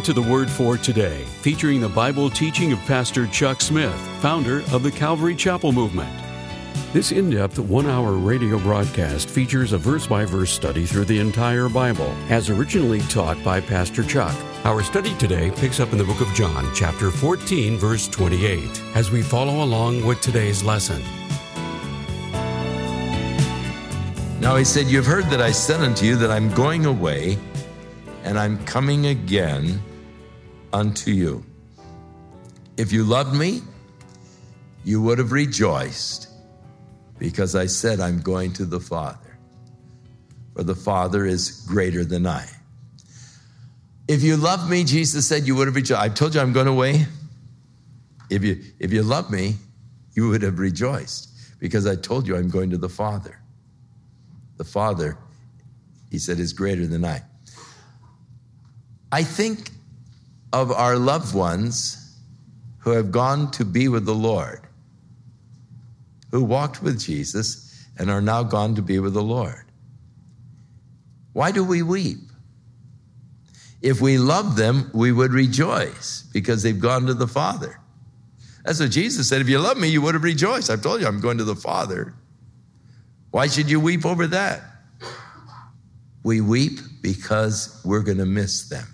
Welcome to the Word for Today, featuring the Bible teaching of Pastor Chuck Smith, founder of the Calvary Chapel Movement. This in depth one hour radio broadcast features a verse by verse study through the entire Bible, as originally taught by Pastor Chuck. Our study today picks up in the book of John, chapter 14, verse 28, as we follow along with today's lesson. Now he said, You've heard that I said unto you that I'm going away and I'm coming again unto you. If you loved me, you would have rejoiced because I said, I'm going to the Father. For the Father is greater than I. If you loved me, Jesus said, you would have rejoiced. I told you I'm going away. If you, if you love me, you would have rejoiced because I told you I'm going to the Father. The Father, he said, is greater than I. I think of our loved ones who have gone to be with the Lord, who walked with Jesus and are now gone to be with the Lord. Why do we weep? If we love them, we would rejoice because they've gone to the Father. That's what Jesus said. If you love me, you would have rejoiced. I've told you I'm going to the Father. Why should you weep over that? We weep because we're going to miss them.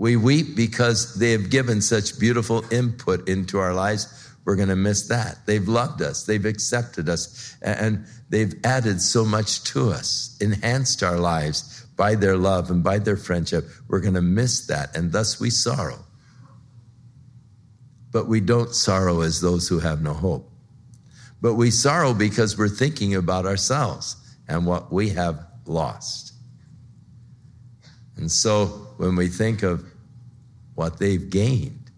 We weep because they have given such beautiful input into our lives. We're going to miss that. They've loved us, they've accepted us, and they've added so much to us, enhanced our lives by their love and by their friendship. We're going to miss that, and thus we sorrow. But we don't sorrow as those who have no hope. But we sorrow because we're thinking about ourselves and what we have lost. And so when we think of what they've gained.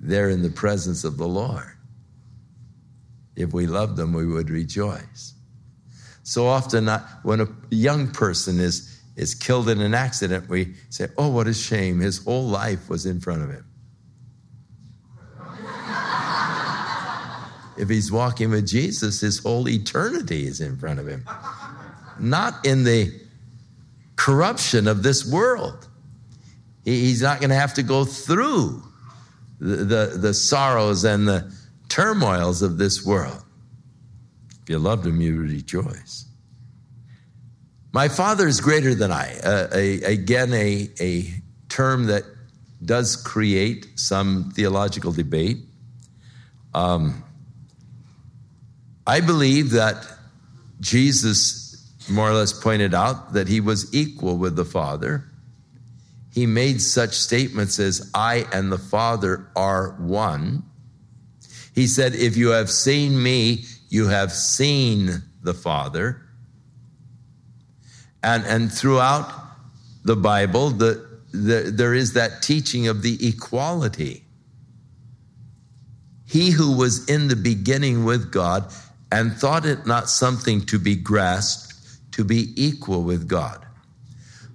They're in the presence of the Lord. If we loved them, we would rejoice. So often, when a young person is, is killed in an accident, we say, Oh, what a shame. His whole life was in front of him. if he's walking with Jesus, his whole eternity is in front of him. Not in the corruption of this world. He's not going to have to go through the, the, the, sorrows and the turmoils of this world. If you loved him, you would rejoice. My father is greater than I. Uh, a, again, a, a term that does create some theological debate. Um, I believe that Jesus more or less pointed out that he was equal with the Father he made such statements as, I and the Father are one. He said, If you have seen me, you have seen the Father. And, and throughout the Bible, the, the, there is that teaching of the equality. He who was in the beginning with God and thought it not something to be grasped, to be equal with God.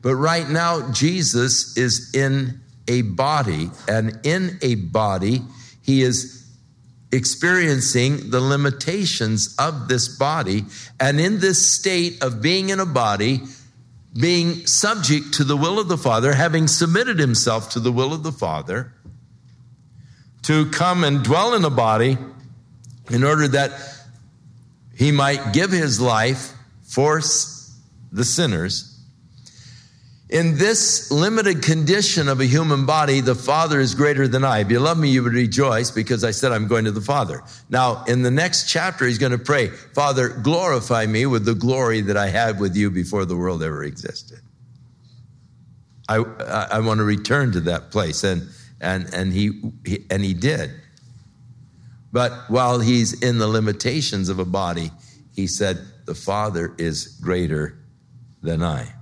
But right now, Jesus is in a body, and in a body, he is experiencing the limitations of this body. And in this state of being in a body, being subject to the will of the Father, having submitted himself to the will of the Father, to come and dwell in a body in order that he might give his life for the sinners in this limited condition of a human body, the Father is greater than I. If you love me, you would rejoice because I said I'm going to the Father. Now, in the next chapter, he's going to pray, Father, glorify me with the glory that I had with you before the world ever existed. I, I, I want to return to that place. And, and, and, he, he, and he did. But while he's in the limitations of a body, he said, The Father is greater than I.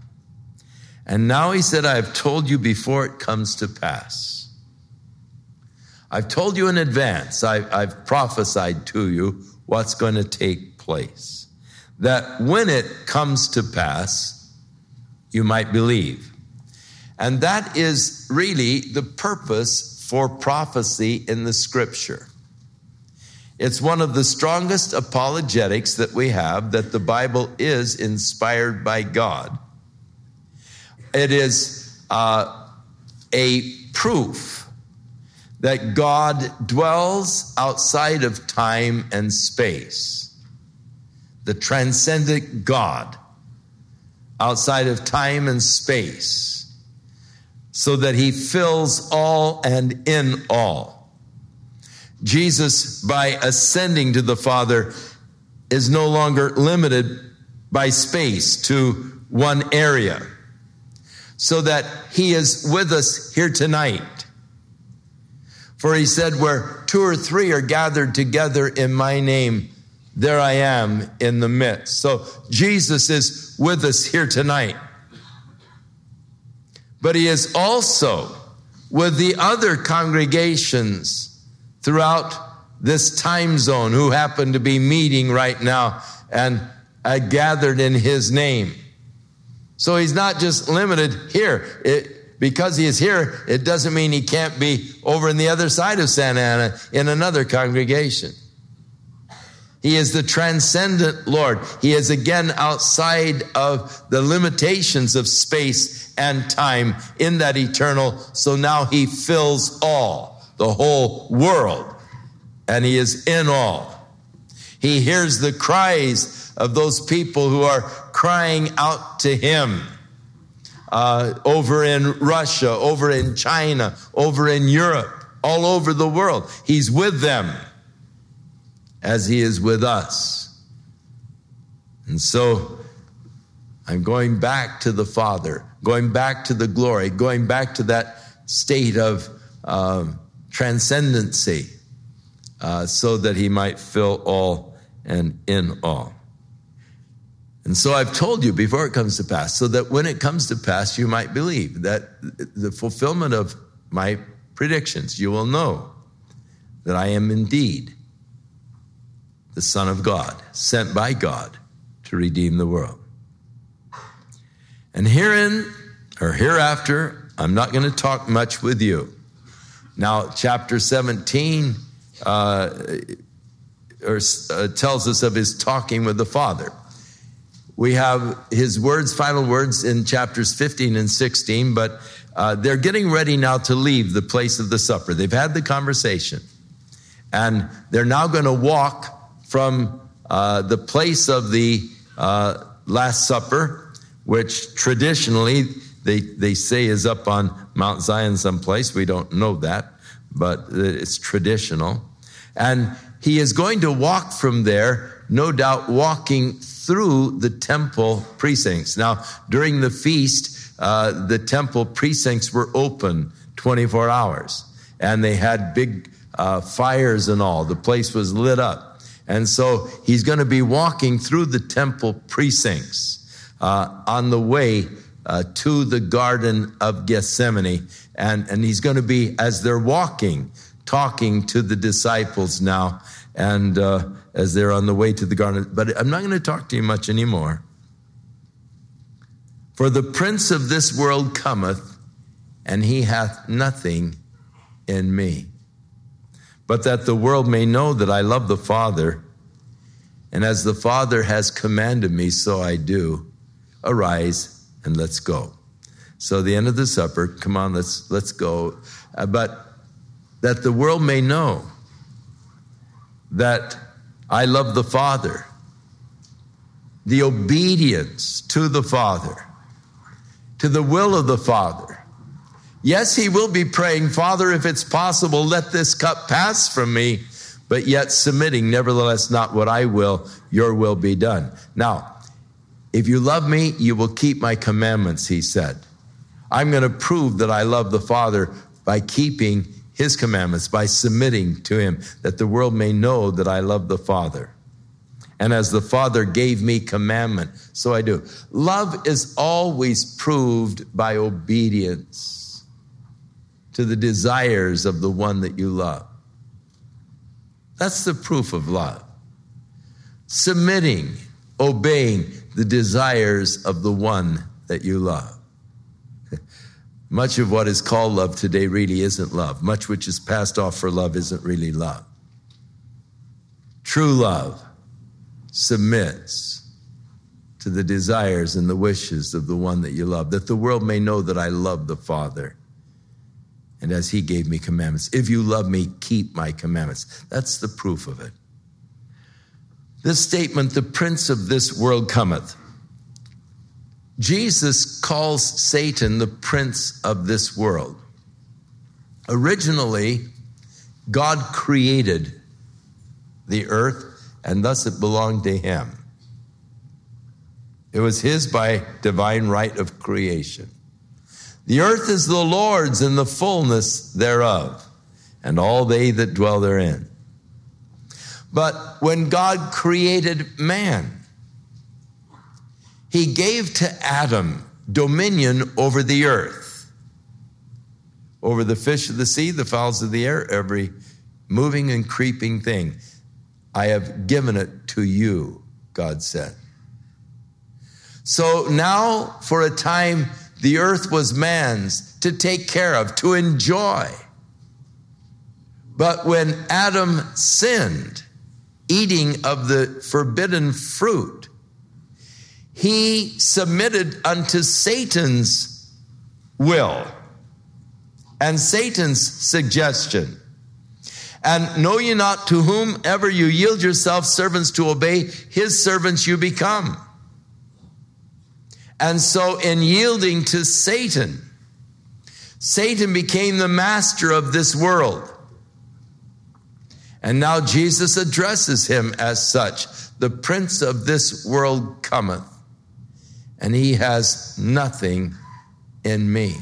And now he said, I have told you before it comes to pass. I've told you in advance, I, have prophesied to you what's going to take place. That when it comes to pass, you might believe. And that is really the purpose for prophecy in the scripture. It's one of the strongest apologetics that we have that the Bible is inspired by God it is uh, a proof that God dwells outside of time and space. The transcendent God outside of time and space, so that he fills all and in all. Jesus, by ascending to the Father, is no longer limited by space to one area, so that he is with us here tonight. For he said, Where two or three are gathered together in my name, there I am in the midst. So Jesus is with us here tonight. But he is also with the other congregations throughout this time zone who happen to be meeting right now and gathered in his name. So he's not just limited here. It, because he is here, it doesn't mean he can't be over in the other side of Santa Ana in another congregation. He is the transcendent Lord. He is again outside of the limitations of space and time in that eternal. So now he fills all, the whole world, and he is in all. He hears the cries of those people who are crying out to him. Uh, over in Russia, over in China, over in Europe, all over the world. He's with them as he is with us. And so I'm going back to the Father, going back to the glory, going back to that state of um, transcendency, uh, so that he might fill all and in all. And so I've told you before it comes to pass, so that when it comes to pass, you might believe that the fulfillment of my predictions, you will know that I am indeed the Son of God, sent by God to redeem the world. And herein, or hereafter, I'm not going to talk much with you. Now, chapter 17 uh, or, uh, tells us of his talking with the Father. We have his words, final words in chapters 15 and 16, but uh, they're getting ready now to leave the place of the supper. They've had the conversation, and they're now going to walk from uh, the place of the uh, Last Supper, which traditionally they, they say is up on Mount Zion someplace. We don't know that, but it's traditional. And he is going to walk from there, no doubt walking through the temple precincts. Now, during the feast, uh, the temple precincts were open 24 hours and they had big uh, fires and all. The place was lit up. And so he's going to be walking through the temple precincts uh, on the way uh, to the Garden of Gethsemane. And, and he's going to be, as they're walking, talking to the disciples now, and uh, as they're on the way to the garden. But I'm not going to talk to you much anymore. For the prince of this world cometh, and he hath nothing in me but that the world may know that I love the Father. And as the Father has commanded me, so I do. Arise and let's go. So the end of the supper, come on, let's let's go. Uh, but that the world may know that I love the Father. The obedience to the Father, to the will of the Father Yes, he will be praying, Father, if it's possible, let this cup pass from me, but yet submitting, nevertheless, not what I will, your will be done. Now, if you love me, you will keep my commandments, he said. I'm going to prove that I love the Father by keeping his commandments, by submitting to him, that the world may know that I love the Father. And as the Father gave me commandment, so I do. Love is always proved by obedience to the desires of the one that you love. That's the proof of love. Submitting, obeying the desires of the one that you love. Much of what is called love today really isn't love. Much which is passed off for love isn't really love. True love submits to the desires and the wishes of the one that you love, that the world may know that I love the Father. And as he gave me commandments, if you love me, keep my commandments. That's the proof of it. This statement, the prince of this world cometh. Jesus calls Satan the prince of this world. Originally, God created the earth, and thus it belonged to him. It was his by divine right of creation. The earth is the Lord's and the fullness thereof, and all they that dwell therein. But when God created man, he gave to Adam dominion over the earth, over the fish of the sea, the fowls of the air, every moving and creeping thing. I have given it to you, God said. So now, for a time, the earth was man's to take care of, to enjoy. But when Adam sinned, eating of the forbidden fruit, he submitted unto Satan's will and Satan's suggestion. And know ye not to whomever you yield yourselves servants to obey, his servants you become. And so, in yielding to Satan, Satan became the master of this world. And now Jesus addresses him as such the prince of this world cometh, and he has nothing in me.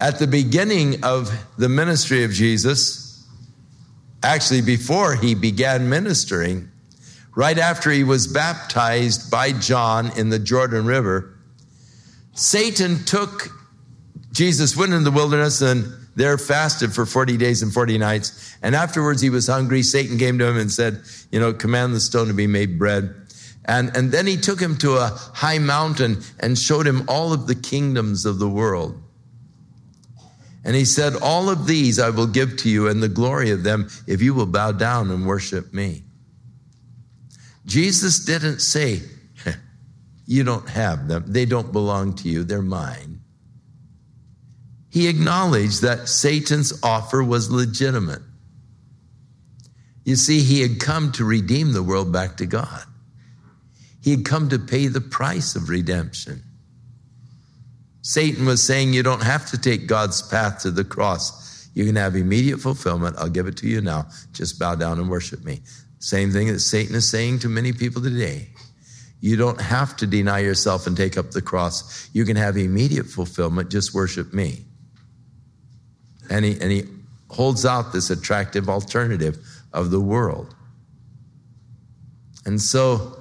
At the beginning of the ministry of Jesus, actually before he began ministering, right after he was baptized by John in the Jordan River, Satan took Jesus, went in the wilderness and there fasted for 40 days and 40 nights. And afterwards he was hungry. Satan came to him and said, you know, command the stone to be made bread. And, and then he took him to a high mountain and showed him all of the kingdoms of the world. And he said, all of these I will give to you and the glory of them if you will bow down and worship me. Jesus didn't say, You don't have them, they don't belong to you, they're mine. He acknowledged that Satan's offer was legitimate. You see, he had come to redeem the world back to God. He had come to pay the price of redemption. Satan was saying, You don't have to take God's path to the cross. You can have immediate fulfillment. I'll give it to you now. Just bow down and worship me. Same thing that Satan is saying to many people today. You don't have to deny yourself and take up the cross. You can have immediate fulfillment. Just worship me. And he, and he holds out this attractive alternative of the world. And so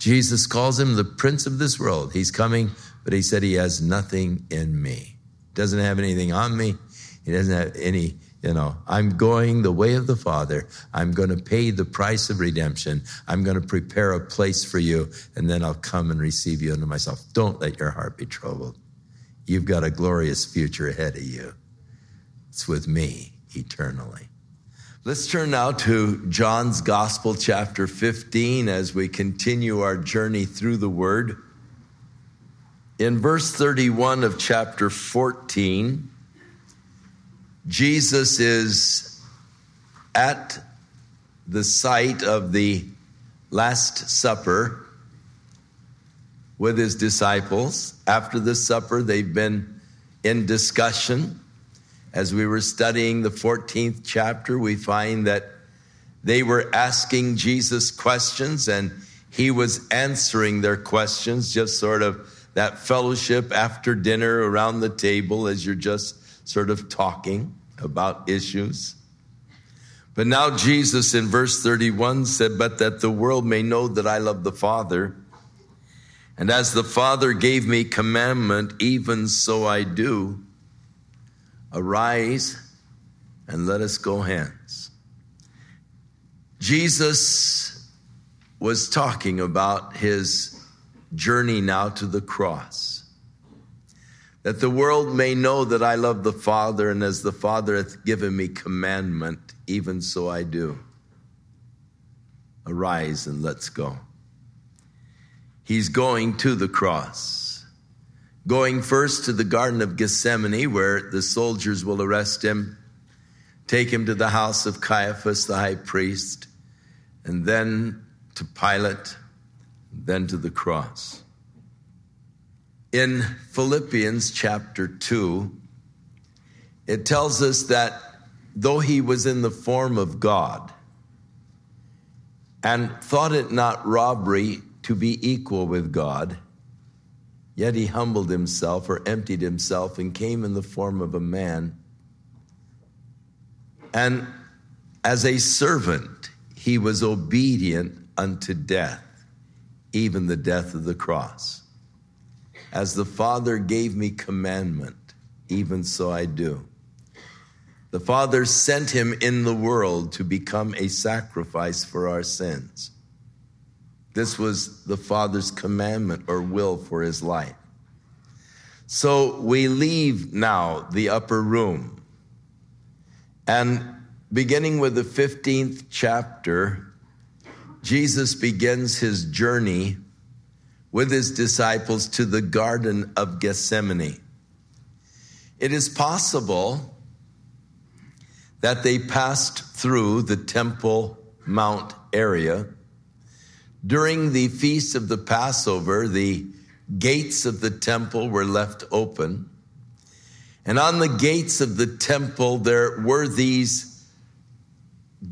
Jesus calls him the prince of this world. He's coming, but he said he has nothing in me. Doesn't have anything on me. He doesn't have any you know, I'm going the way of the Father. I'm going to pay the price of redemption. I'm going to prepare a place for you, and then I'll come and receive you unto myself. Don't let your heart be troubled. You've got a glorious future ahead of you. It's with me eternally. Let's turn now to John's Gospel, chapter 15, as we continue our journey through the Word. In verse 31 of chapter 14, Jesus is at the site of the Last Supper with his disciples. After the supper, they've been in discussion. As we were studying the 14th chapter, we find that they were asking Jesus questions and he was answering their questions, just sort of that fellowship after dinner around the table as you're just sort of talking about issues. But now Jesus in verse 31 said, But that the world may know that I love the Father, and as the Father gave me commandment, even so I do. Arise and let us go hence. Jesus was talking about his journey now to the cross that the world may know that I love the Father, and as the Father hath given me commandment, even so I do. Arise and let's go. he's going to the cross. Going first to the Garden of Gethsemane, where the soldiers will arrest him, take him to the house of Caiaphas, the high priest, and then to Pilate, then to the cross. In Philippians chapter 2, it tells us that though he was in the form of God and thought it not robbery to be equal with God, yet he humbled himself or emptied himself and came in the form of a man. And as a servant, he was obedient unto death, even the death of the cross. As the Father gave me commandment, even so I do. The Father sent him in the world to become a sacrifice for our sins. This was the Father's commandment or will for his life. So we leave now the upper room. And beginning with the 15th chapter, Jesus begins his journey with his disciples to the Garden of Gethsemane. It is possible that they passed through the Temple Mount area. During the feast of the Passover, the gates of the temple were left open. And on the gates of the temple, there were these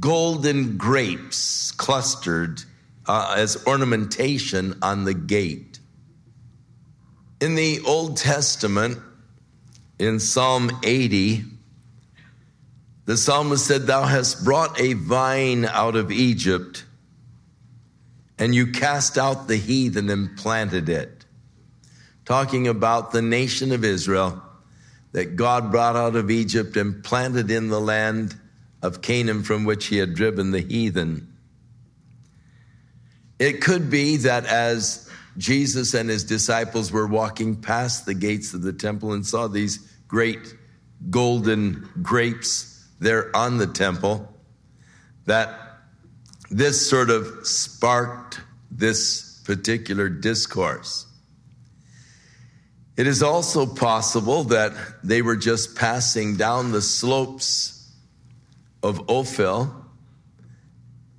golden grapes clustered uh, as ornamentation on the gate. In the Old Testament, in Psalm 80, the psalmist said, Thou hast brought a vine out of Egypt, and you cast out the heathen and planted it. Talking about the nation of Israel that God brought out of Egypt and planted in the land of Canaan from which he had driven the heathen. It could be that as Jesus and his disciples were walking past the gates of the temple and saw these great golden grapes there on the temple that this sort of sparked this particular discourse. It is also possible that they were just passing down the slopes of Ophel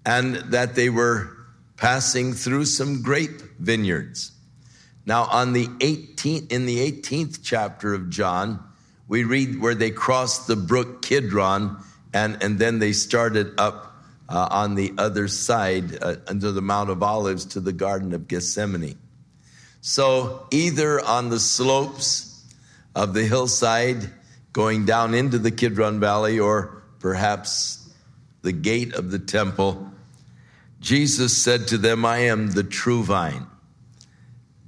and that they were passing through some grape vineyards. Now, on the 18th, in the 18th chapter of John, we read where they crossed the brook Kidron and, and then they started up uh, on the other side uh, under the Mount of Olives to the Garden of Gethsemane. So either on the slopes of the hillside going down into the Kidron Valley or perhaps the gate of the temple, Jesus said to them, I am the true vine.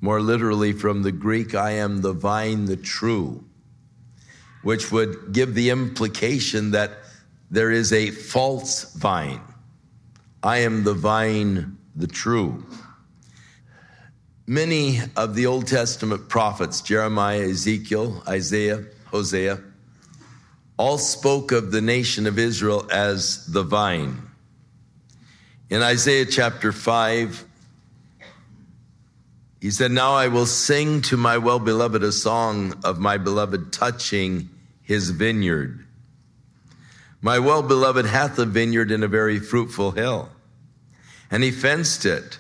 More literally from the Greek, I am the vine, the true which would give the implication that there is a false vine. I am the vine, the true. Many of the Old Testament prophets, Jeremiah, Ezekiel, Isaiah, Hosea, all spoke of the nation of Israel as the vine. In Isaiah chapter 5, he said, Now I will sing to my well beloved a song of my beloved touching his vineyard. My well beloved hath a vineyard in a very fruitful hill, and he fenced it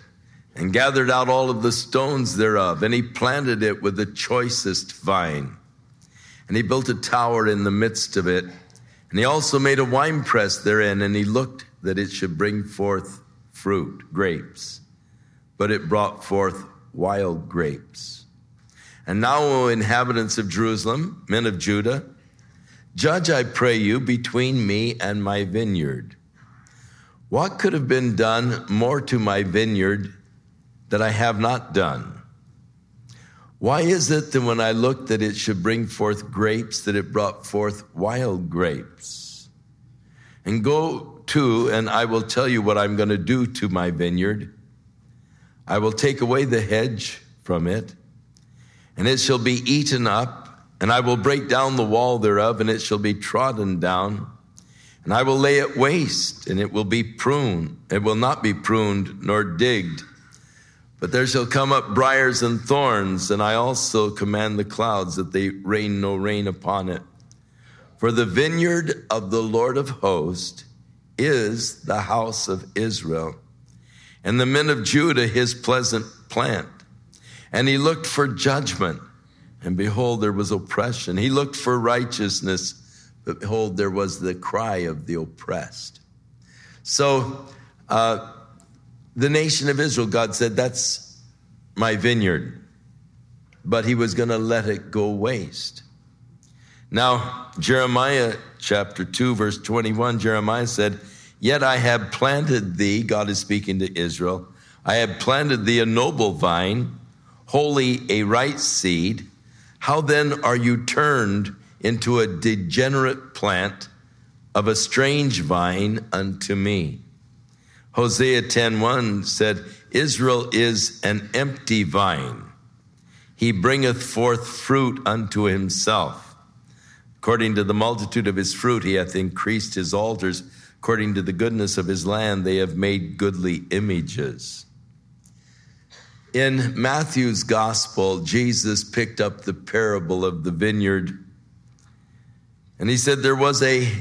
and gathered out all of the stones thereof, and he planted it with the choicest vine. And he built a tower in the midst of it, and he also made a winepress therein, and he looked that it should bring forth fruit, grapes. But it brought forth wild grapes. And now, O inhabitants of Jerusalem, men of Judah, judge, I pray you, between me and my vineyard. What could have been done more to my vineyard that I have not done? Why is it that when I looked that it should bring forth grapes, that it brought forth wild grapes? And go to, and I will tell you what I'm going to do to my vineyard. I will take away the hedge from it, and it shall be eaten up, and I will break down the wall thereof, and it shall be trodden down. And I will lay it waste, and it will be pruned. It will not be pruned nor digged, But there shall come up briars and thorns, and I also command the clouds that they rain no rain upon it. For the vineyard of the Lord of hosts is the house of Israel, and the men of Judah his pleasant plant. And he looked for judgment, and behold, there was oppression. He looked for righteousness, but behold, there was the cry of the oppressed. So, uh, the nation of Israel, God said, That's my vineyard. But he was going to let it go waste. Now, Jeremiah chapter 2, verse 21, Jeremiah said, Yet I have planted thee, God is speaking to Israel, I have planted thee a noble vine, wholly a right seed. How then are you turned into a degenerate plant of a strange vine unto me? Hosea 10:1 said, Israel is an empty vine. He bringeth forth fruit unto himself. According to the multitude of his fruit, he hath increased his altars. According to the goodness of his land, they have made goodly images. In Matthew's gospel, Jesus picked up the parable of the vineyard. And he said there was a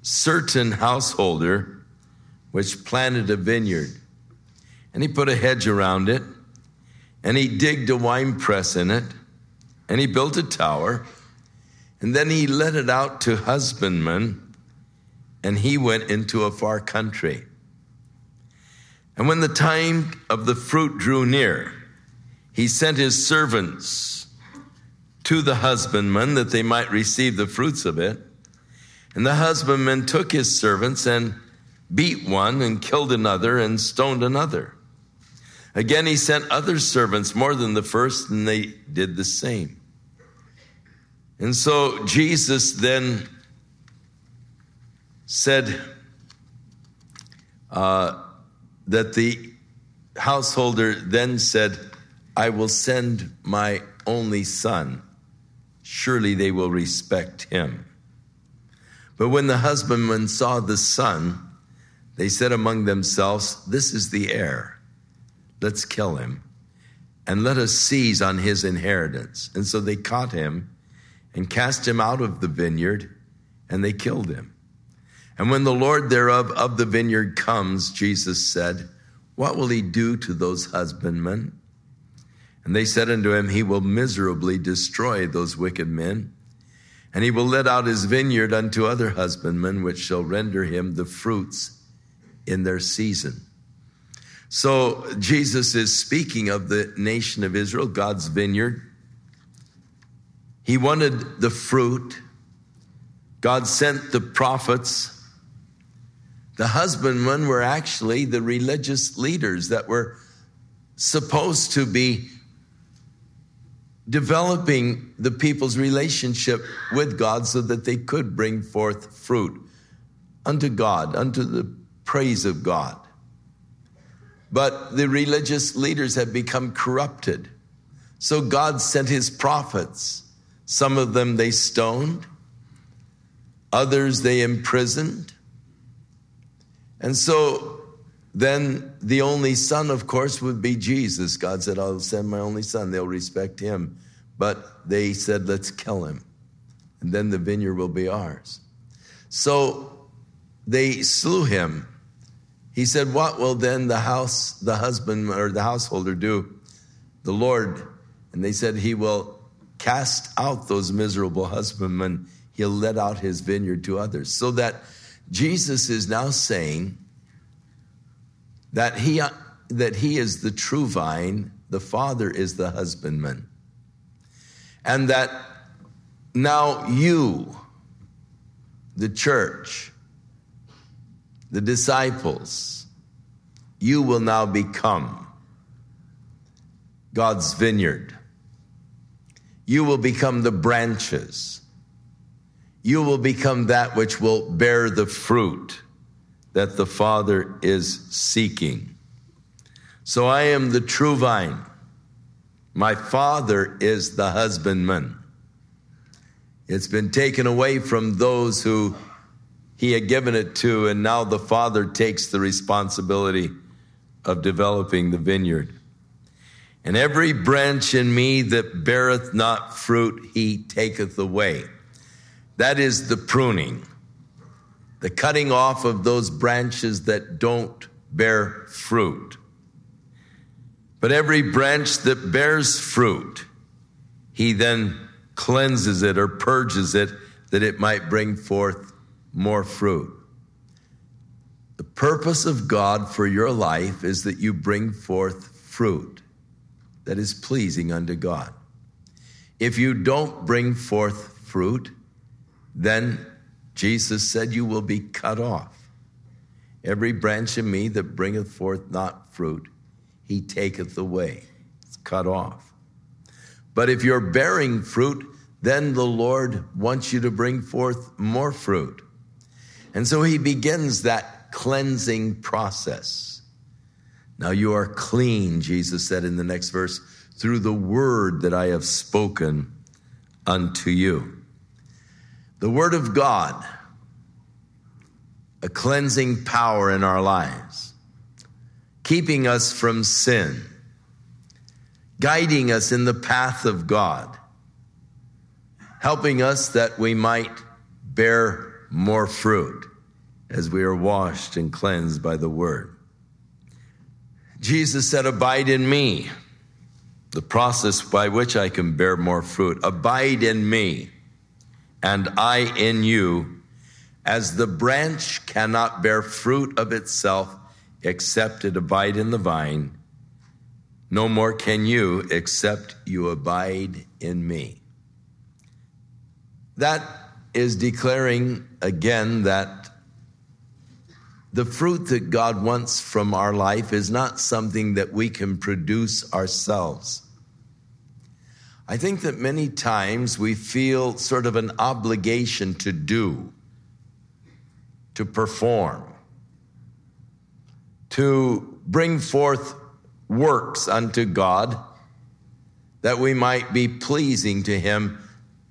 certain householder which planted a vineyard. And he put a hedge around it, and he digged a wine press in it, and he built a tower, and then he let it out to husbandmen, and he went into a far country. And when the time of the fruit drew near, he sent his servants to the husbandman that they might receive the fruits of it. And the husbandman took his servants and beat one and killed another and stoned another. Again, he sent other servants more than the first, and they did the same. And so Jesus then said uh, that the householder then said, I will send my only son. Surely they will respect him. But when the husbandman saw the son, they said among themselves, This is the heir. Let's kill him and let us seize on his inheritance. And so they caught him and cast him out of the vineyard and they killed him. And when the Lord thereof of the vineyard comes, Jesus said, What will he do to those husbandmen? And they said unto him, He will miserably destroy those wicked men, and he will let out his vineyard unto other husbandmen, which shall render him the fruits in their season. So Jesus is speaking of the nation of Israel, God's vineyard. He wanted the fruit. God sent the prophets. The husbandmen were actually the religious leaders that were supposed to be developing the people's relationship with God so that they could bring forth fruit unto God, unto the praise of God. But the religious leaders had become corrupted. So God sent his prophets. Some of them they stoned, others they imprisoned. And so then the only son, of course, would be Jesus. God said, I'll send my only son. They'll respect him. But they said, let's kill him. And then the vineyard will be ours. So they slew him he said, What will then the house, the husband or the householder do? The Lord. And they said, He will cast out those miserable husbandmen. He'll let out his vineyard to others. So that Jesus is now saying that he, that he is the true vine, the Father is the husbandman. And that now you, the church, the disciples, you will now become God's vineyard. You will become the branches. You will become that which will bear the fruit that the Father is seeking. So I am the true vine. My Father is the husbandman. It's been taken away from those who he had given it to, and now the father takes the responsibility of developing the vineyard. And every branch in me that beareth not fruit, he taketh away. That is the pruning, the cutting off of those branches that don't bear fruit. But every branch that bears fruit, he then cleanses it or purges it that it might bring forth more fruit. The purpose of God for your life is that you bring forth fruit that is pleasing unto God. If you don't bring forth fruit, then Jesus said, You will be cut off. Every branch in me that bringeth forth not fruit, he taketh away. It's cut off. But if you're bearing fruit, then the Lord wants you to bring forth more fruit. And so he begins that cleansing process. Now you are clean, Jesus said in the next verse, through the word that I have spoken unto you. The word of God, a cleansing power in our lives, keeping us from sin, guiding us in the path of God, helping us that we might bear more fruit as we are washed and cleansed by the word. Jesus said, Abide in me, the process by which I can bear more fruit. Abide in me, and I in you, as the branch cannot bear fruit of itself except it abide in the vine. No more can you except you abide in me. That is declaring again that the fruit that God wants from our life is not something that we can produce ourselves. I think that many times we feel sort of an obligation to do, to perform, to bring forth works unto God that we might be pleasing to Him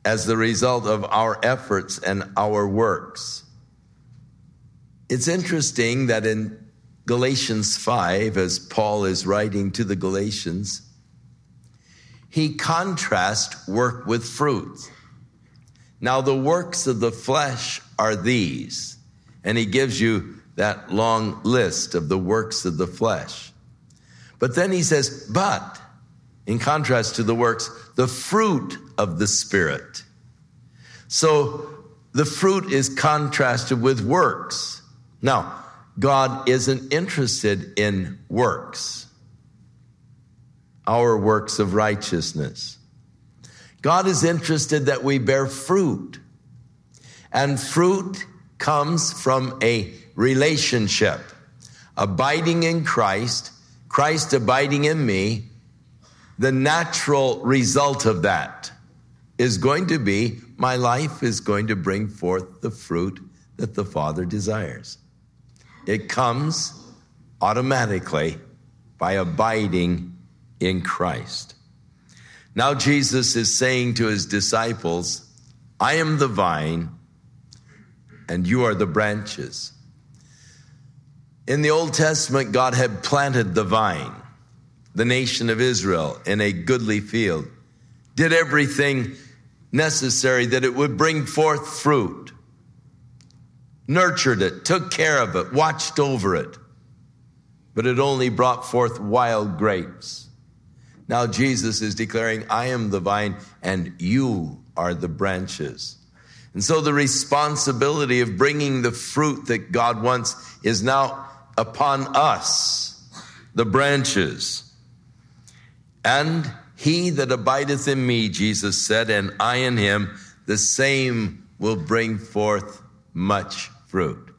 as the result of our efforts and our works. It's interesting that in Galatians 5, as Paul is writing to the Galatians, he contrasts work with fruit. Now, the works of the flesh are these, and he gives you that long list of the works of the flesh. But then he says, but in contrast to the works, the fruit of the Spirit. So the fruit is contrasted with works. Now, God isn't interested in works, our works of righteousness. God is interested that we bear fruit. And fruit comes from a relationship, abiding in Christ, Christ abiding in me. The natural result of that is going to be my life is going to bring forth the fruit that the Father desires. It comes automatically by abiding in Christ. Now, Jesus is saying to his disciples, I am the vine, and you are the branches. In the Old Testament, God had planted the vine, the nation of Israel, in a goodly field, did everything necessary that it would bring forth fruit nurtured it, took care of it, watched over it, but it only brought forth wild grapes. Now Jesus is declaring, I am the vine and you are the branches. And so the responsibility of bringing the fruit that God wants is now upon us, the branches. And he that abideth in me, Jesus said, and I in him, the same will bring forth much fruit.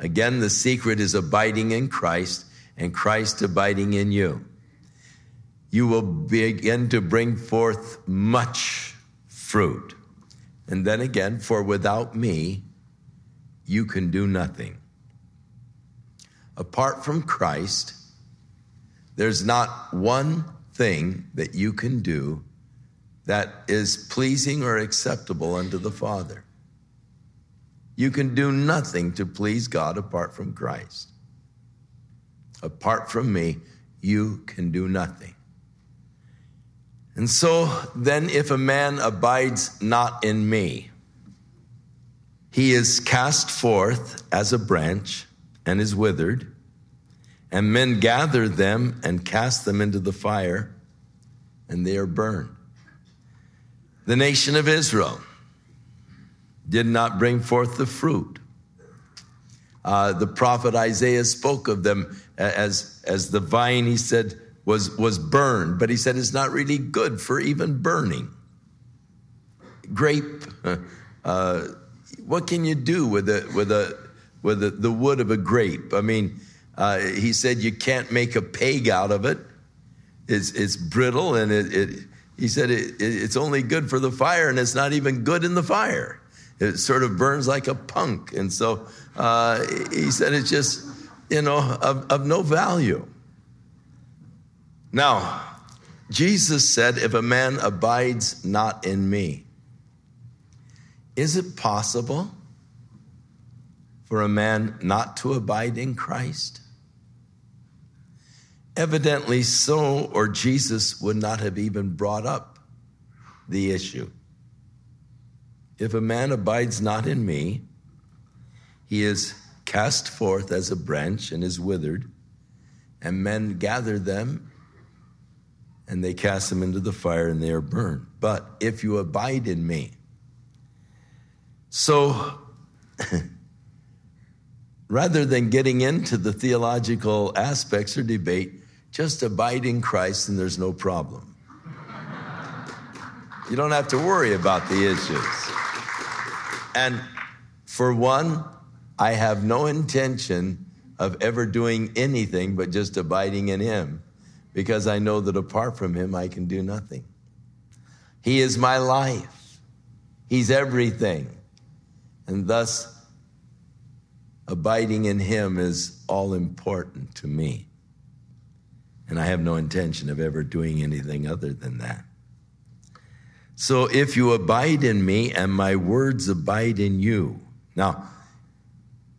Again, the secret is abiding in Christ and Christ abiding in you. You will begin to bring forth much fruit. And then again, for without me, you can do nothing. Apart from Christ, there's not one thing that you can do that is pleasing or acceptable unto the Father. You can do nothing to please God apart from Christ. Apart from me, you can do nothing. And so then, if a man abides not in me, he is cast forth as a branch and is withered, and men gather them and cast them into the fire, and they are burned. The nation of Israel did not bring forth the fruit. Uh, the prophet Isaiah spoke of them as, as the vine, he said, was, was burned, but he said it's not really good for even burning. Grape, uh, what can you do with a, with a, with a, the wood of a grape? I mean, uh, he said you can't make a peg out of it. It's, it's brittle and it, it he said it, it's only good for the fire and it's not even good in the fire. It sort of burns like a punk. And so uh, he said it's just, you know, of, of no value. Now, Jesus said, If a man abides not in me, is it possible for a man not to abide in Christ? Evidently so, or Jesus would not have even brought up the issue. If a man abides not in me, he is cast forth as a branch and is withered, and men gather them and they cast them into the fire and they are burned. But if you abide in me, so rather than getting into the theological aspects or debate, just abide in Christ and there's no problem. You don't have to worry about the issues. And for one, I have no intention of ever doing anything but just abiding in Him because I know that apart from Him, I can do nothing. He is my life, He's everything. And thus, abiding in Him is all important to me. And I have no intention of ever doing anything other than that. So if you abide in me and my words abide in you. Now,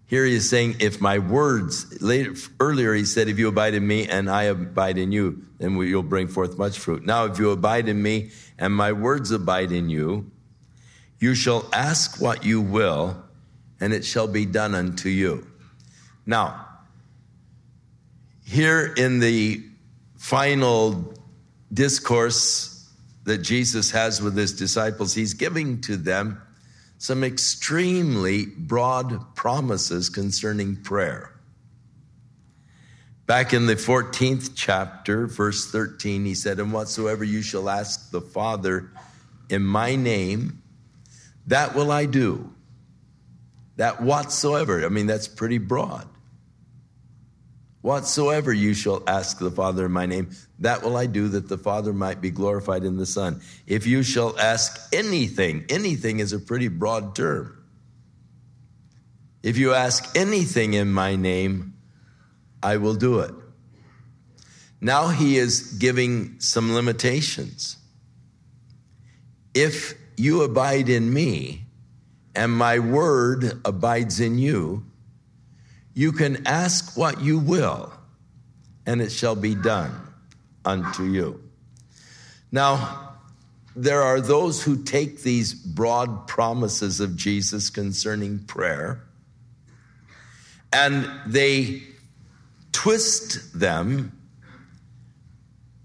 here he is saying, if my words, later, earlier he said, if you abide in me and I abide in you, then you'll bring forth much fruit. Now, if you abide in me and my words abide in you, you shall ask what you will, and it shall be done unto you. Now, here in the final discourse that Jesus has with his disciples, he's giving to them some extremely broad promises concerning prayer. Back in the 14th chapter, verse 13, he said, And whatsoever you shall ask the Father in my name, that will I do. That whatsoever, I mean, that's pretty broad. Whatsoever you shall ask the Father in my name, that will I do that the Father might be glorified in the Son. If you shall ask anything, anything is a pretty broad term. If you ask anything in my name, I will do it. Now he is giving some limitations. If you abide in me and my word abides in you, you can ask what you will, and it shall be done unto you. Now, there are those who take these broad promises of Jesus concerning prayer and they twist them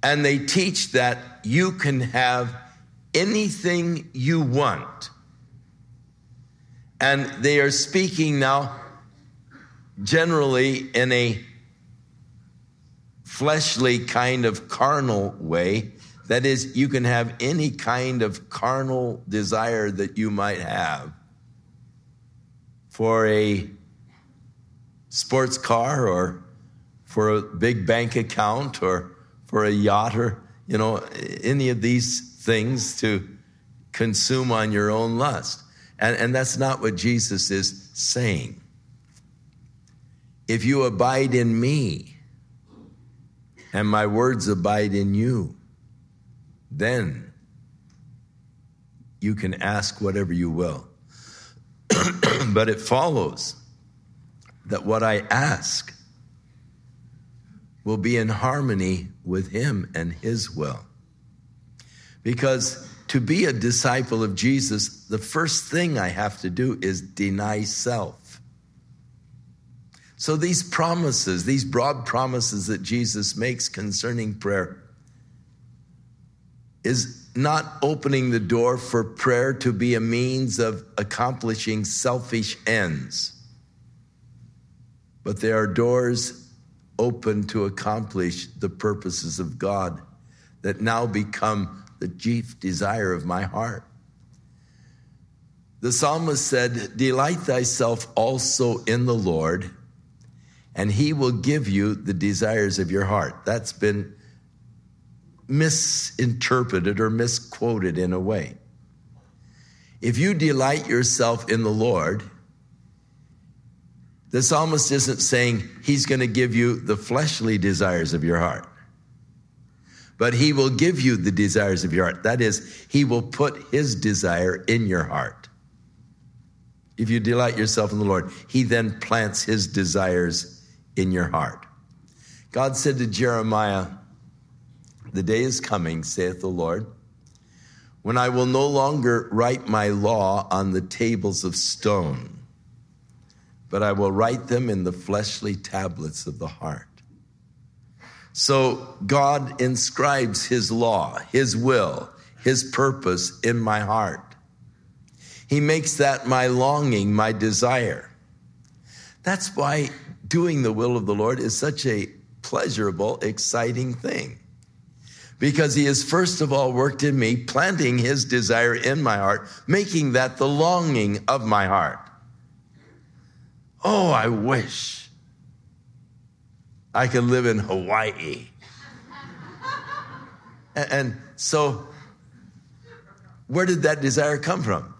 and they teach that you can have anything you want. And they are speaking now generally in a fleshly kind of carnal way. That is, you can have any kind of carnal desire that you might have for a sports car or for a big bank account or for a yacht or, you know, any of these things to consume on your own lust. And, and that's not what Jesus is saying. If you abide in me and my words abide in you, then you can ask whatever you will. but it follows that what I ask will be in harmony with Him and His will. Because to be a disciple of Jesus, the first thing I have to do is deny self. So these promises, these broad promises that Jesus makes concerning prayer, is not opening the door for prayer to be a means of accomplishing selfish ends, but there are doors open to accomplish the purposes of God that now become the chief desire of my heart. The psalmist said, Delight thyself also in the Lord, and he will give you the desires of your heart. That's been misinterpreted or misquoted in a way. If you delight yourself in the Lord, the psalmist isn't saying he's going to give you the fleshly desires of your heart, but he will give you the desires of your heart. That is, he will put his desire in your heart. If you delight yourself in the Lord, he then plants his desires in your heart. God said to Jeremiah, the day is coming, saith the Lord, when I will no longer write my law on the tables of stone, but I will write them in the fleshly tablets of the heart. So God inscribes his law, his will, his purpose in my heart. He makes that my longing, my desire. That's why doing the will of the Lord is such a pleasurable, exciting thing because he has first of all worked in me, planting his desire in my heart, making that the longing of my heart. Oh, I wish I could live in Hawaii. and, so, where did that desire come from?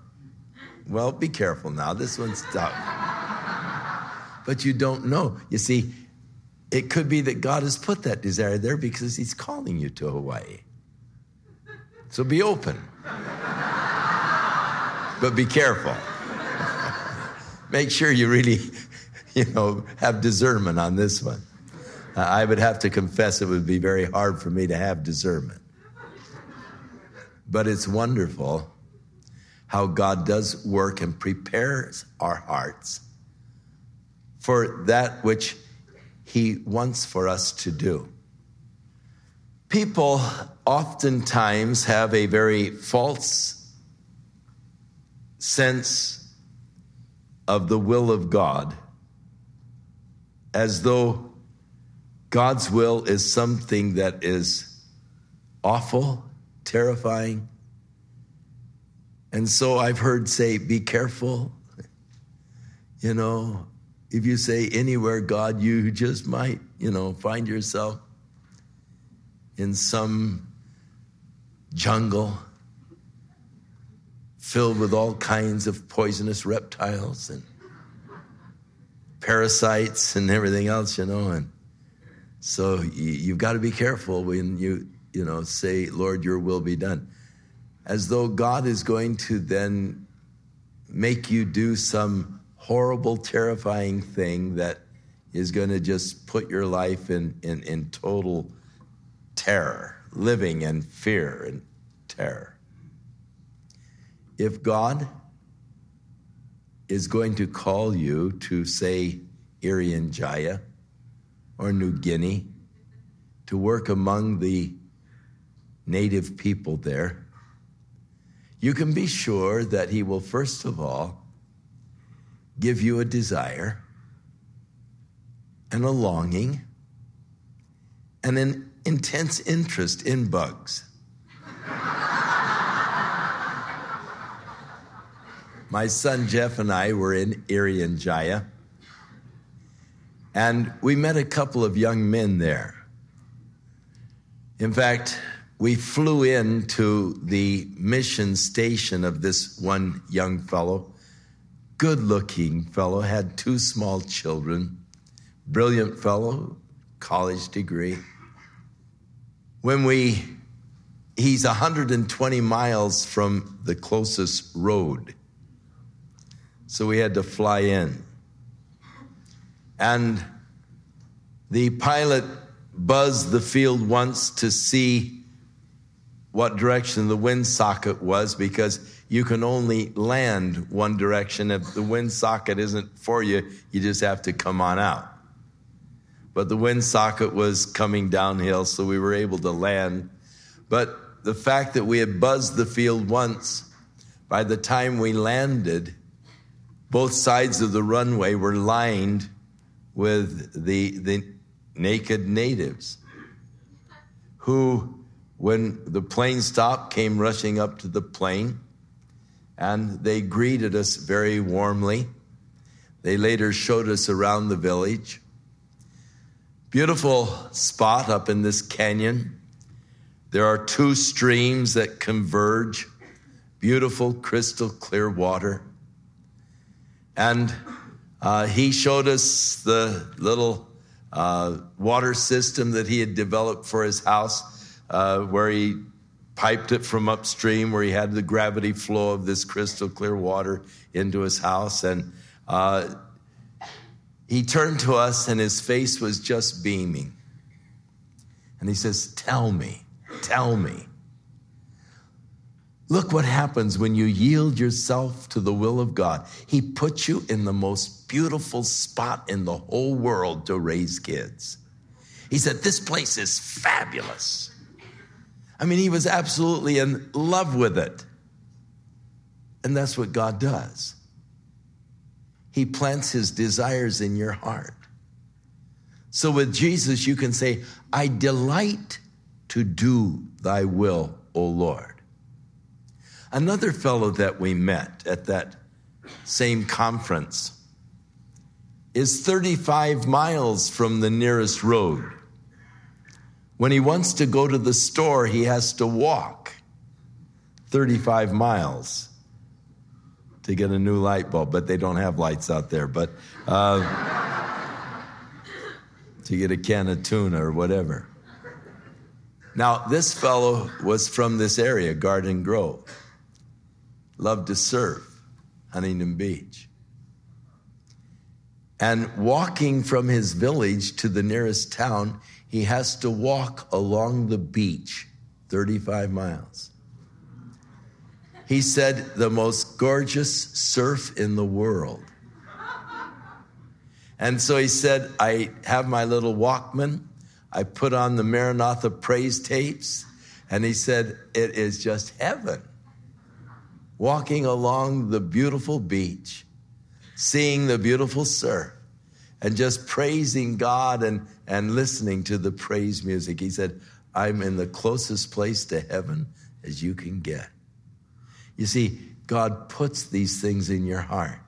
Well, be careful now. This one's tough. But you don't know. You see, it could be that God has put that desire there because He's calling you to Hawaii. So be open. but be careful. Make sure you really, you know, have discernment on this one. Uh, I would have to confess it would be very hard for me to have discernment. But it's wonderful how God does work and prepares our hearts for that which he wants for us to do. People oftentimes have a very false sense of the will of God, as though God's will is something that is awful, terrifying. And so I've heard say, be careful. You know, if you say anywhere, God, you just might, you know, find yourself in some jungle filled with all kinds of poisonous reptiles and parasites and everything else, you know. And so you, have got to be careful when you, you know, say, Lord, your will be done. As though God is going to then make you do some horrible, terrifying thing that is going to just put your life in, in, in total terror, living in fear and terror. If God is going to call you to, say, Irian Jaya or New Guinea to work among the native people there, you can be sure that He will, first of all, give you a desire and a longing and an intense interest in bugs. My son Jeff and I were in Irian Jaya, and we met a couple of young men there. In fact, we flew in to the mission station of this one young fellow good looking fellow, had two small children, brilliant fellow, college degree. When we, he's 120 miles from the closest road. So we had to fly in. And the pilot buzzed the field once to see what direction the wind socket was because you can only land one direction. If the wind socket isn't for you, you just have to come on out. But the wind socket was coming downhill, so we were able to land. But the fact that we had buzzed the field once, by the time we landed, both sides of the runway were lined with the, the naked natives who, when the plane stopped, came rushing up to the plane and they greeted us very warmly. They later showed us around the village. Beautiful spot up in this canyon. There are two streams that converge, beautiful, crystal clear water. And uh, he showed us the little uh, water system that he had developed for his house, uh, where he piped it from upstream, where he had the gravity flow of this crystal clear water into his house. And uh, he turned to us, and his face was just beaming. And he says, Tell me, tell me. Look what happens when you yield yourself to the will of God. He puts you in the most beautiful spot in the whole world to raise kids. He said, This place is fabulous. I mean, he was absolutely in love with it. And that's what God does. He plants his desires in your heart. So with Jesus, you can say, I delight to do thy will, O Lord. Another fellow that we met at that same conference is 35 miles from the nearest road. When he wants to go to the store, he has to walk 35 miles to get a new light bulb, but they don't have lights out there. But uh, to get a can of tuna or whatever. Now, this fellow was from this area, Garden Grove loved to surf Huntington Beach. And walking from his village to the nearest town, he has to walk along the beach 35 miles. He said, the most gorgeous surf in the world. And so he said, I have my little Walkman. I put on the Maranatha praise tapes. And he said, it is just heaven walking along the beautiful beach, seeing the beautiful surf, and just praising God and, and listening to the praise music. He said, I'm in the closest place to heaven as you can get. You see, God puts these things in your heart.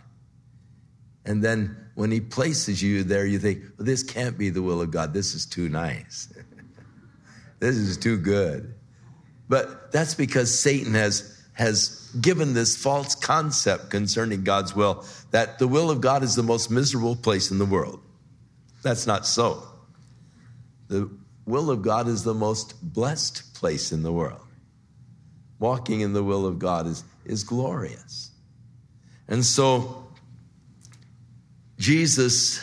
And then when He places you there, you think, well, this can't be the will of God. This is too nice. this is too good. But that's because Satan has, has given this false concept concerning God's will that the will of God is the most miserable place in the world. That's not so. The will of God is the most blessed place in the world. Walking in the will of God is, is glorious. And so, Jesus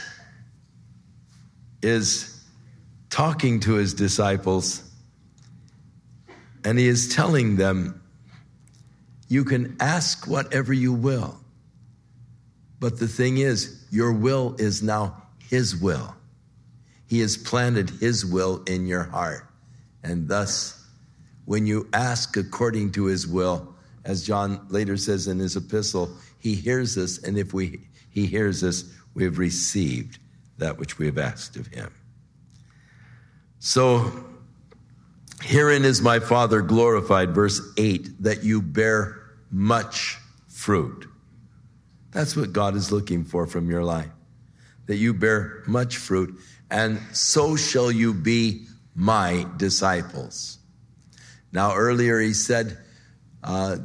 is talking to his disciples and he is telling them you can ask whatever you will. But the thing is, your will is now His will. He has planted His will in your heart. And thus, when you ask according to His will, as John later says in his epistle, He hears us, and if we, He hears us, we have received that which we have asked of Him. So, herein is my Father glorified, verse 8, that you bear much fruit. That's what God is looking for from your life, that you bear much fruit, and so shall you be my disciples. Now, earlier he said uh,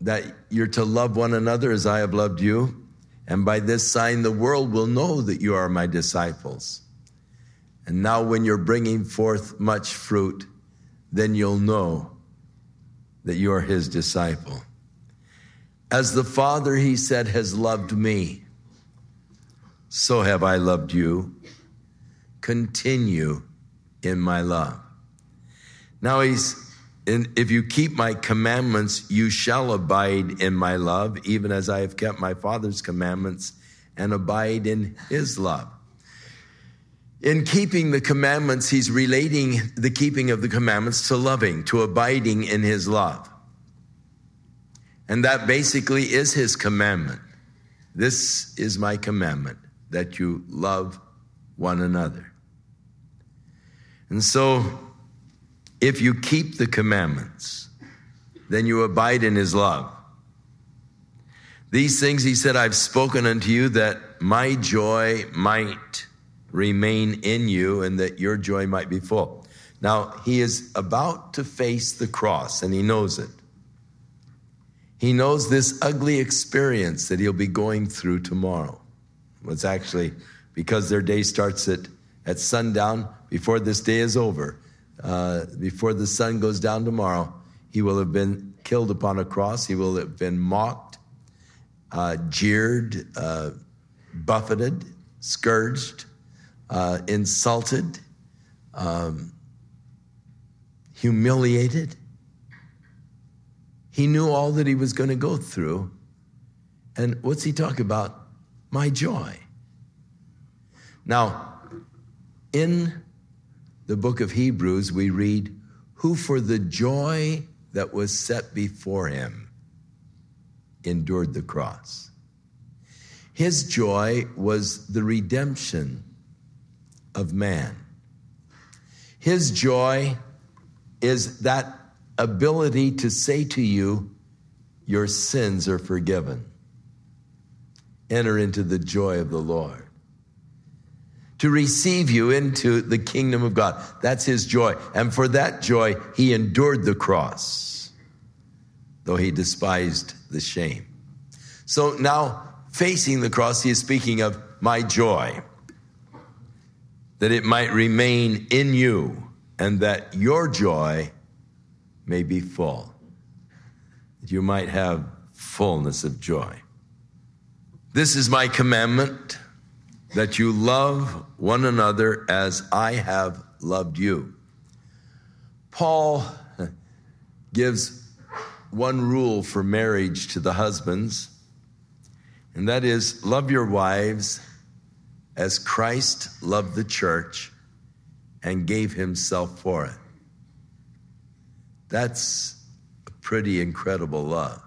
that you're to love one another as I have loved you, and by this sign the world will know that you are my disciples. And now, when you're bringing forth much fruit, then you'll know that you are his disciple. As the Father, he said, has loved me, so have I loved you. Continue in my love. Now he's and if you keep my commandments, you shall abide in my love, even as I have kept my Father's commandments and abide in his love. In keeping the commandments, he's relating the keeping of the commandments to loving, to abiding in his love. And that basically is his commandment. This is my commandment that you love one another. And so, if you keep the commandments, then you abide in his love. These things he said, I've spoken unto you that my joy might remain in you and that your joy might be full. Now, he is about to face the cross and he knows it. He knows this ugly experience that he'll be going through tomorrow. It's actually because their day starts at, at sundown before this day is over. Uh, before the sun goes down tomorrow, he will have been killed upon a cross. He will have been mocked, uh, jeered, uh, buffeted, scourged, uh, insulted, um, humiliated. He knew all that he was going to go through. And what's he talk about? My joy. Now, in the book of Hebrews, we read, Who for the joy that was set before him endured the cross. His joy was the redemption of man. His joy is that ability to say to you, Your sins are forgiven. Enter into the joy of the Lord. To receive you into the kingdom of God. That's his joy. And for that joy, he endured the cross, though he despised the shame. So now, facing the cross, he is speaking of my joy that it might remain in you and that your joy may be full, that you might have fullness of joy. This is my commandment that you love one another as I have loved you. Paul gives one rule for marriage to the husbands, and that is love your wives as Christ loved the church and gave himself for it. That's a pretty incredible love.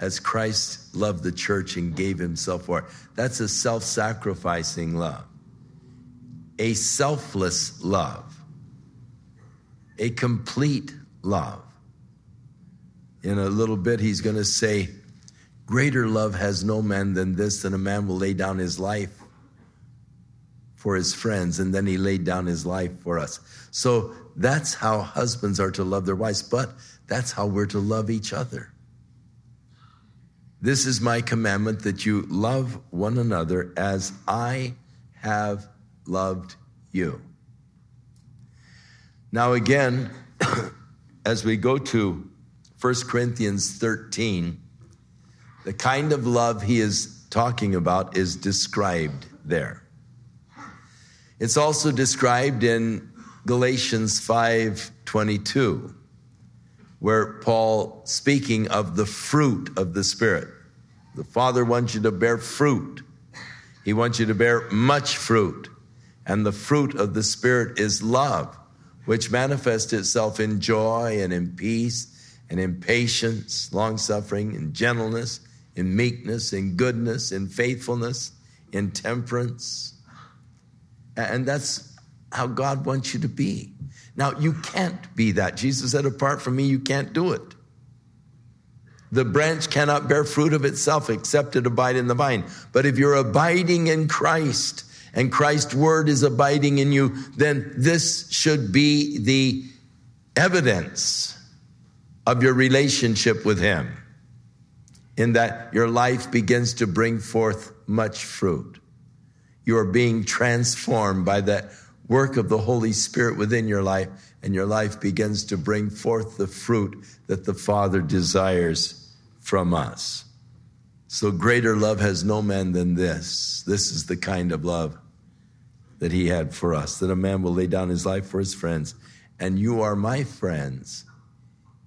As Christ loved the church and gave himself for it. That's a self sacrificing love, a selfless love, a complete love. In a little bit, he's going to say, Greater love has no man than this, than a man will lay down his life for his friends. And then he laid down his life for us. So that's how husbands are to love their wives, but that's how we're to love each other. This is my commandment that you love one another as I have loved you. Now, again, as we go to 1 Corinthians 13, the kind of love he is talking about is described there. It's also described in Galatians 5:22 where Paul speaking of the fruit of the spirit. The Father wants you to bear fruit. He wants you to bear much fruit. And the fruit of the spirit is love, which manifests itself in joy and in peace and in patience, long suffering, and gentleness in meekness, in goodness, in faithfulness, in temperance. And that's how God wants you to be. Now, you can't be that. Jesus said, Apart from me, you can't do it. The branch cannot bear fruit of itself except it abide in the vine. But if you're abiding in Christ and Christ's word is abiding in you, then this should be the evidence of your relationship with Him in that your life begins to bring forth much fruit. You are being transformed by that work of the Holy Spirit within your life, and your life begins to bring forth the fruit that the Father desires from us. So, greater love has no man than this. This is the kind of love that He had for us, that a man will lay down his life for his friends. and you are my friends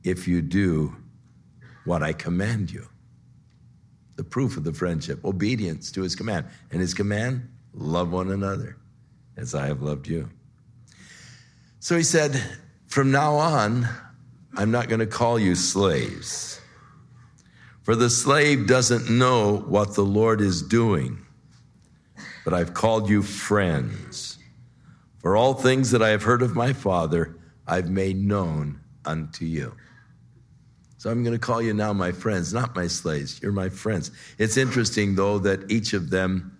if you do what I command you. The proof of the friendship, obedience to his command. And his command, love one another as I have loved you. So he said, From now on, I'm not going to call you slaves. For the slave doesn't know what the Lord is doing, but I've called you friends. For all things that I have heard of my Father, I've made known unto you. So I'm going to call you now my friends, not my slaves. You're my friends. It's interesting, though, that each of them,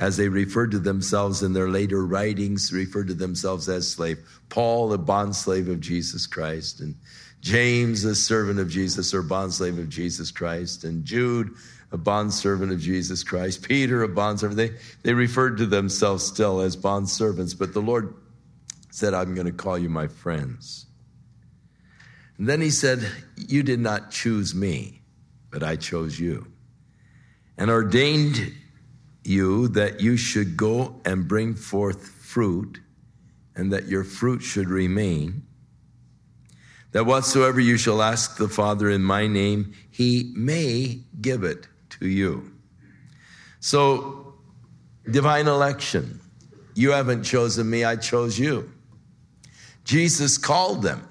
as they referred to themselves in their later writings, referred to themselves as slave. Paul, a bondslave of Jesus Christ, and James, a servant of Jesus or bondslave of Jesus Christ, and Jude, a bondservant of Jesus Christ, Peter, a bondservant. They, they referred to themselves still as bondservants, but the Lord said, I'm going to call you my friends. And then he said, You did not choose me, but I chose you and ordained you that you should go and bring forth fruit and that your fruit should remain. That whatsoever you shall ask the Father in my name, he may give it to you. So, divine election. You haven't chosen me, I chose you. Jesus called them.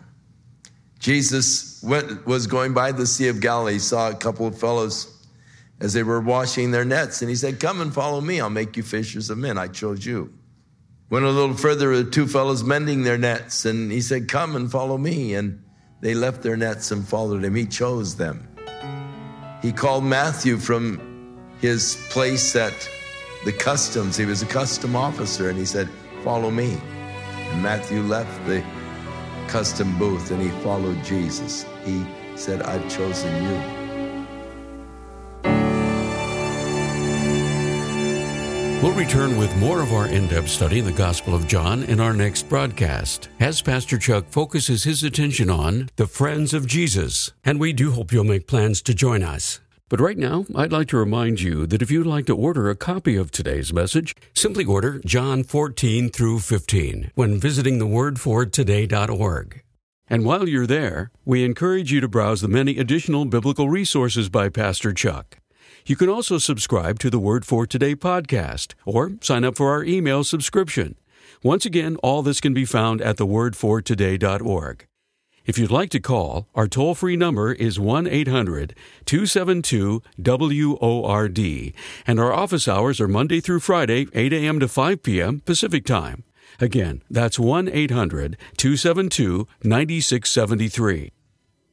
Jesus went, was going by the Sea of Galilee, saw a couple of fellows as they were washing their nets, and he said, Come and follow me, I'll make you fishers of men. I chose you. Went a little further, two fellows mending their nets, and he said, Come and follow me. And they left their nets and followed him. He chose them. He called Matthew from his place at the customs. He was a custom officer, and he said, Follow me. And Matthew left the custom booth and he followed Jesus. He said, I've chosen you. We'll return with more of our in depth study in the Gospel of John in our next broadcast as Pastor Chuck focuses his attention on the friends of Jesus. And we do hope you'll make plans to join us. But right now, I'd like to remind you that if you'd like to order a copy of today's message, simply order John 14 through 15 when visiting thewordfortoday.org. And while you're there, we encourage you to browse the many additional biblical resources by Pastor Chuck. You can also subscribe to the Word for Today podcast or sign up for our email subscription. Once again, all this can be found at thewordfortoday.org. If you'd like to call, our toll free number is 1 800 272 WORD, and our office hours are Monday through Friday, 8 a.m. to 5 p.m. Pacific Time. Again, that's 1 800 272 9673.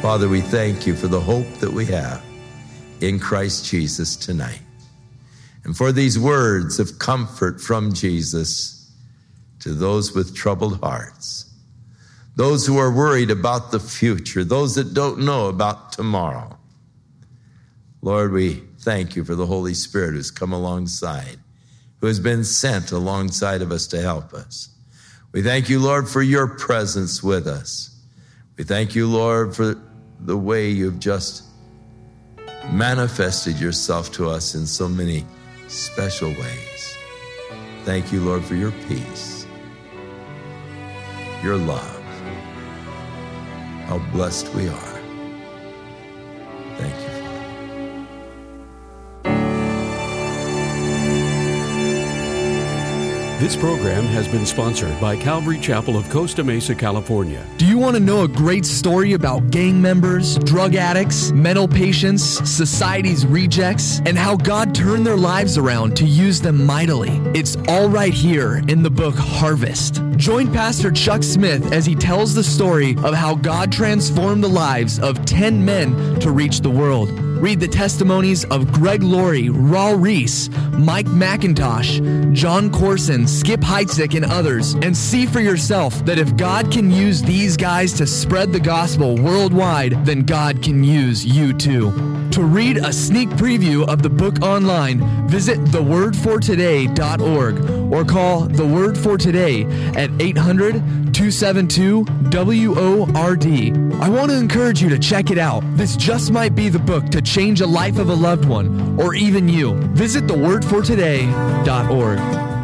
Father, we thank you for the hope that we have in Christ Jesus tonight. And for these words of comfort from Jesus to those with troubled hearts, those who are worried about the future, those that don't know about tomorrow. Lord, we thank you for the Holy Spirit who's come alongside, who has been sent alongside of us to help us. We thank you, Lord, for your presence with us. We thank you, Lord, for the way you've just manifested yourself to us in so many special ways. Thank you, Lord, for your peace, your love. How blessed we are. This program has been sponsored by Calvary Chapel of Costa Mesa, California. Do you want to know a great story about gang members, drug addicts, mental patients, society's rejects, and how God turned their lives around to use them mightily? It's all right here in the book Harvest. Join Pastor Chuck Smith as he tells the story of how God transformed the lives of 10 men to reach the world. Read the testimonies of Greg Laurie, Raul Ries, Mike MacIntosh, Jon Courson, Skip Heitzig, and others, and see for yourself that if God can use these guys to spread the gospel worldwide, then God can use you too. To read a sneak preview of the book online, visit thewordfortoday.org or call The Word for Today at 800 272 WORD. I want to encourage you to check it out. This just might be the book to change a life of a loved one or even you. Visit thewordfortoday.org.